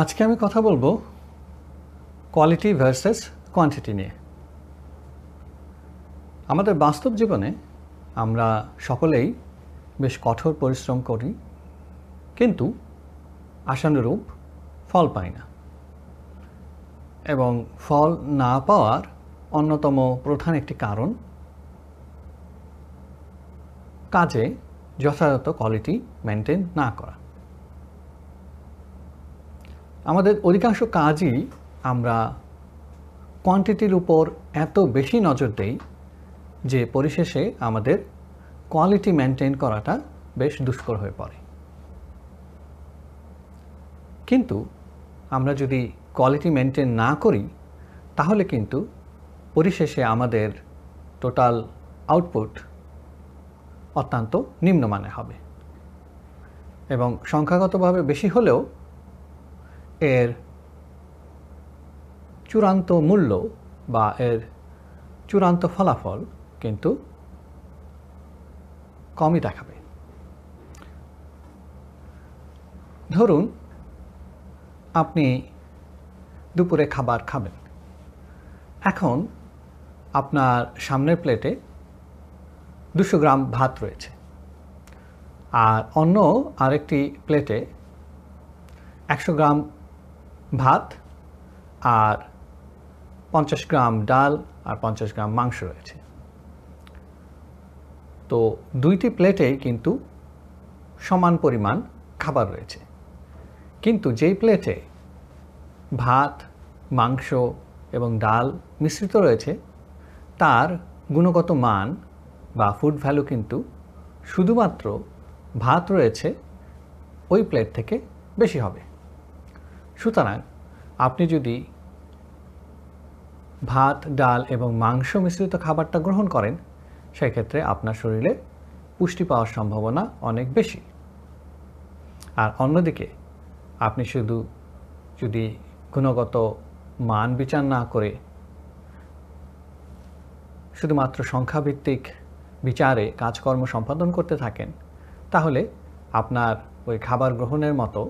আজকে আমি কথা বলব কোয়ালিটি ভার্সেস কোয়ান্টিটি নিয়ে। আমাদের বাস্তব জীবনে আমরা সকলেই বেশ কঠোর পরিশ্রম করি, কিন্তু আশানুরূপ ফল পাই না। এবং ফল না পাওয়ার অন্যতম প্রধান একটি কারণ, কাজে যথাযথ কোয়ালিটি মেনটেন না করা। আমাদের অধিকাংশ কাজই আমরা কোয়ান্টিটির উপর এত বেশি নজর দেই যে পরিশেষে আমাদের কোয়ালিটি মেনটেন করাটা বেশ দুষ্কর হয়ে পড়ে। কিন্তু আমরা যদি কোয়ালিটি মেনটেন না করি, তাহলে কিন্তু পরিশেষে আমাদের টোটাল আউটপুট অত্যন্ত নিম্নমানের হবে। এবং সংখ্যাগতভাবে বেশি হলেও এর চূড়ান্ত মূল্য বা এর চূড়ান্ত ফলাফল কিন্তু কমই দেখাবে। ধরুন, আপনি দুপুরে খাবার খাবেন। এখন আপনার সামনের প্লেটে দুশো গ্রাম ভাত রয়েছে। আর অন্য আরেকটি প্লেটে একশো গ্রাম ভাত আর পঞ্চাশ গ্রাম ডাল আর পঞ্চাশ গ্রাম মাংস রয়েছে। তো দুইটি প্লেটেই কিন্তু সমান পরিমাণ খাবার রয়েছে। কিন্তু যেই প্লেটে ভাত, মাংস এবং ডাল মিশ্রিত রয়েছে, তার গুণগত মান বা ফুড ভ্যালু কিন্তু শুধুমাত্র ভাত রয়েছে, ওই প্লেট থেকে বেশি হবে। সুতরাং আপনি যদি ভাত, ডাল এবং মাংস মিশ্রিত খাবারটা গ্রহণ করেন, সেক্ষেত্রে আপনার শরীরে পুষ্টি পাওয়ার সম্ভাবনা অনেক বেশি। আর অন্যদিকে, আপনি শুধু যদি গুণগত মান বিচার না করে শুধুমাত্র সংখ্যাভিত্তিক বিচারে কাজকর্ম সম্পাদন করতে থাকেন, তাহলে আপনার ওই খাবার গ্রহণের মতো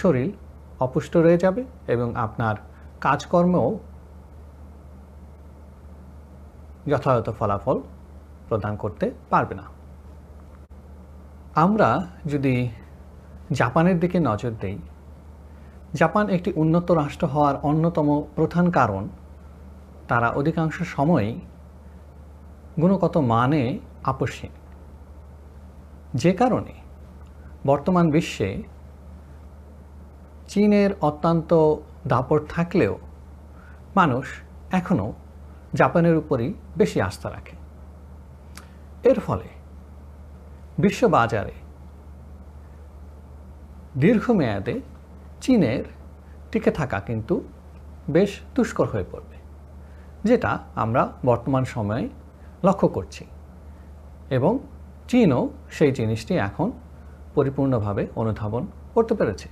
শরীর অপুষ্ট রয়ে যাবে এবং আপনার কাজকর্মও যথাযথ ফলাফল প্রদান করতে পারবে না। আমরা যদি জাপানের দিকে নজর দেই, জাপান একটি উন্নত রাষ্ট্র হওয়ার অন্যতম প্রধান কারণ, তারা অধিকাংশ সময়ই গুণগত মানে আপসহীন যে কারণে বর্তমান বিশ্বে চীনের অত্যন্ত দাপট থাকলেও মানুষ এখনও জাপানের উপরই বেশি আস্থা রাখে। এর ফলে বিশ্ববাজারে দীর্ঘমেয়াদে চীনের টিকে থাকা কিন্তু বেশ দুষ্কর হয়ে পড়বে, যেটা আমরা বর্তমান সময়ে লক্ষ্য করছি এবং চীনও সেই জিনিসটি এখন পরিপূর্ণভাবে অনুধাবন করতে পেরেছে।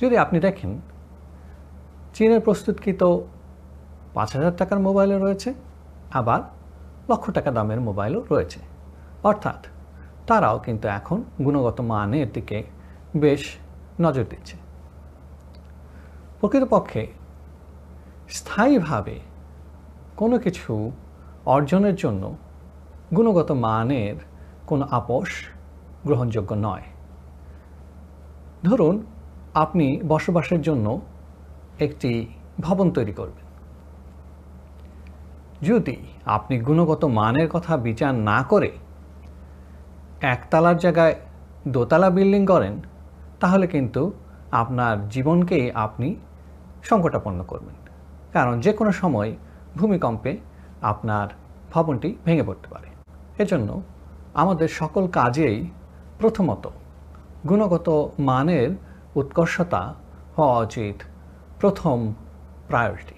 যদি আপনি দেখেন, চীনের প্রস্তুতকৃত পাঁচ হাজার টাকার মোবাইলও রয়েছে, আবার লক্ষ টাকা দামের মোবাইলও রয়েছে। অর্থাৎ তারাও কিন্তু এখন গুণগত মানের দিকে বেশ নজর দিচ্ছে। প্রকৃতপক্ষে স্থায়ীভাবে কোনো কিছু অর্জনের জন্য গুণগত মানের কোনো আপোষ গ্রহণযোগ্য নয়। ধরুন আপনি বসবাসের জন্য একটি ভবন তৈরি করবেন। যদি আপনি গুণগত মানের কথা বিচার না করে একতলার জায়গায় দোতলা বিল্ডিং করেন, তাহলে কিন্তু আপনার জীবনকেই আপনি সংকটাপন্ন করবেন। কারণ যে কোনো সময় ভূমিকম্পে আপনার ভবনটি ভেঙে পড়তে পারে। এজন্য আমাদের সকল কাজেই প্রথমত গুণগত মানের উৎকর্ষতা হওয়া উচিত প্রথম priority.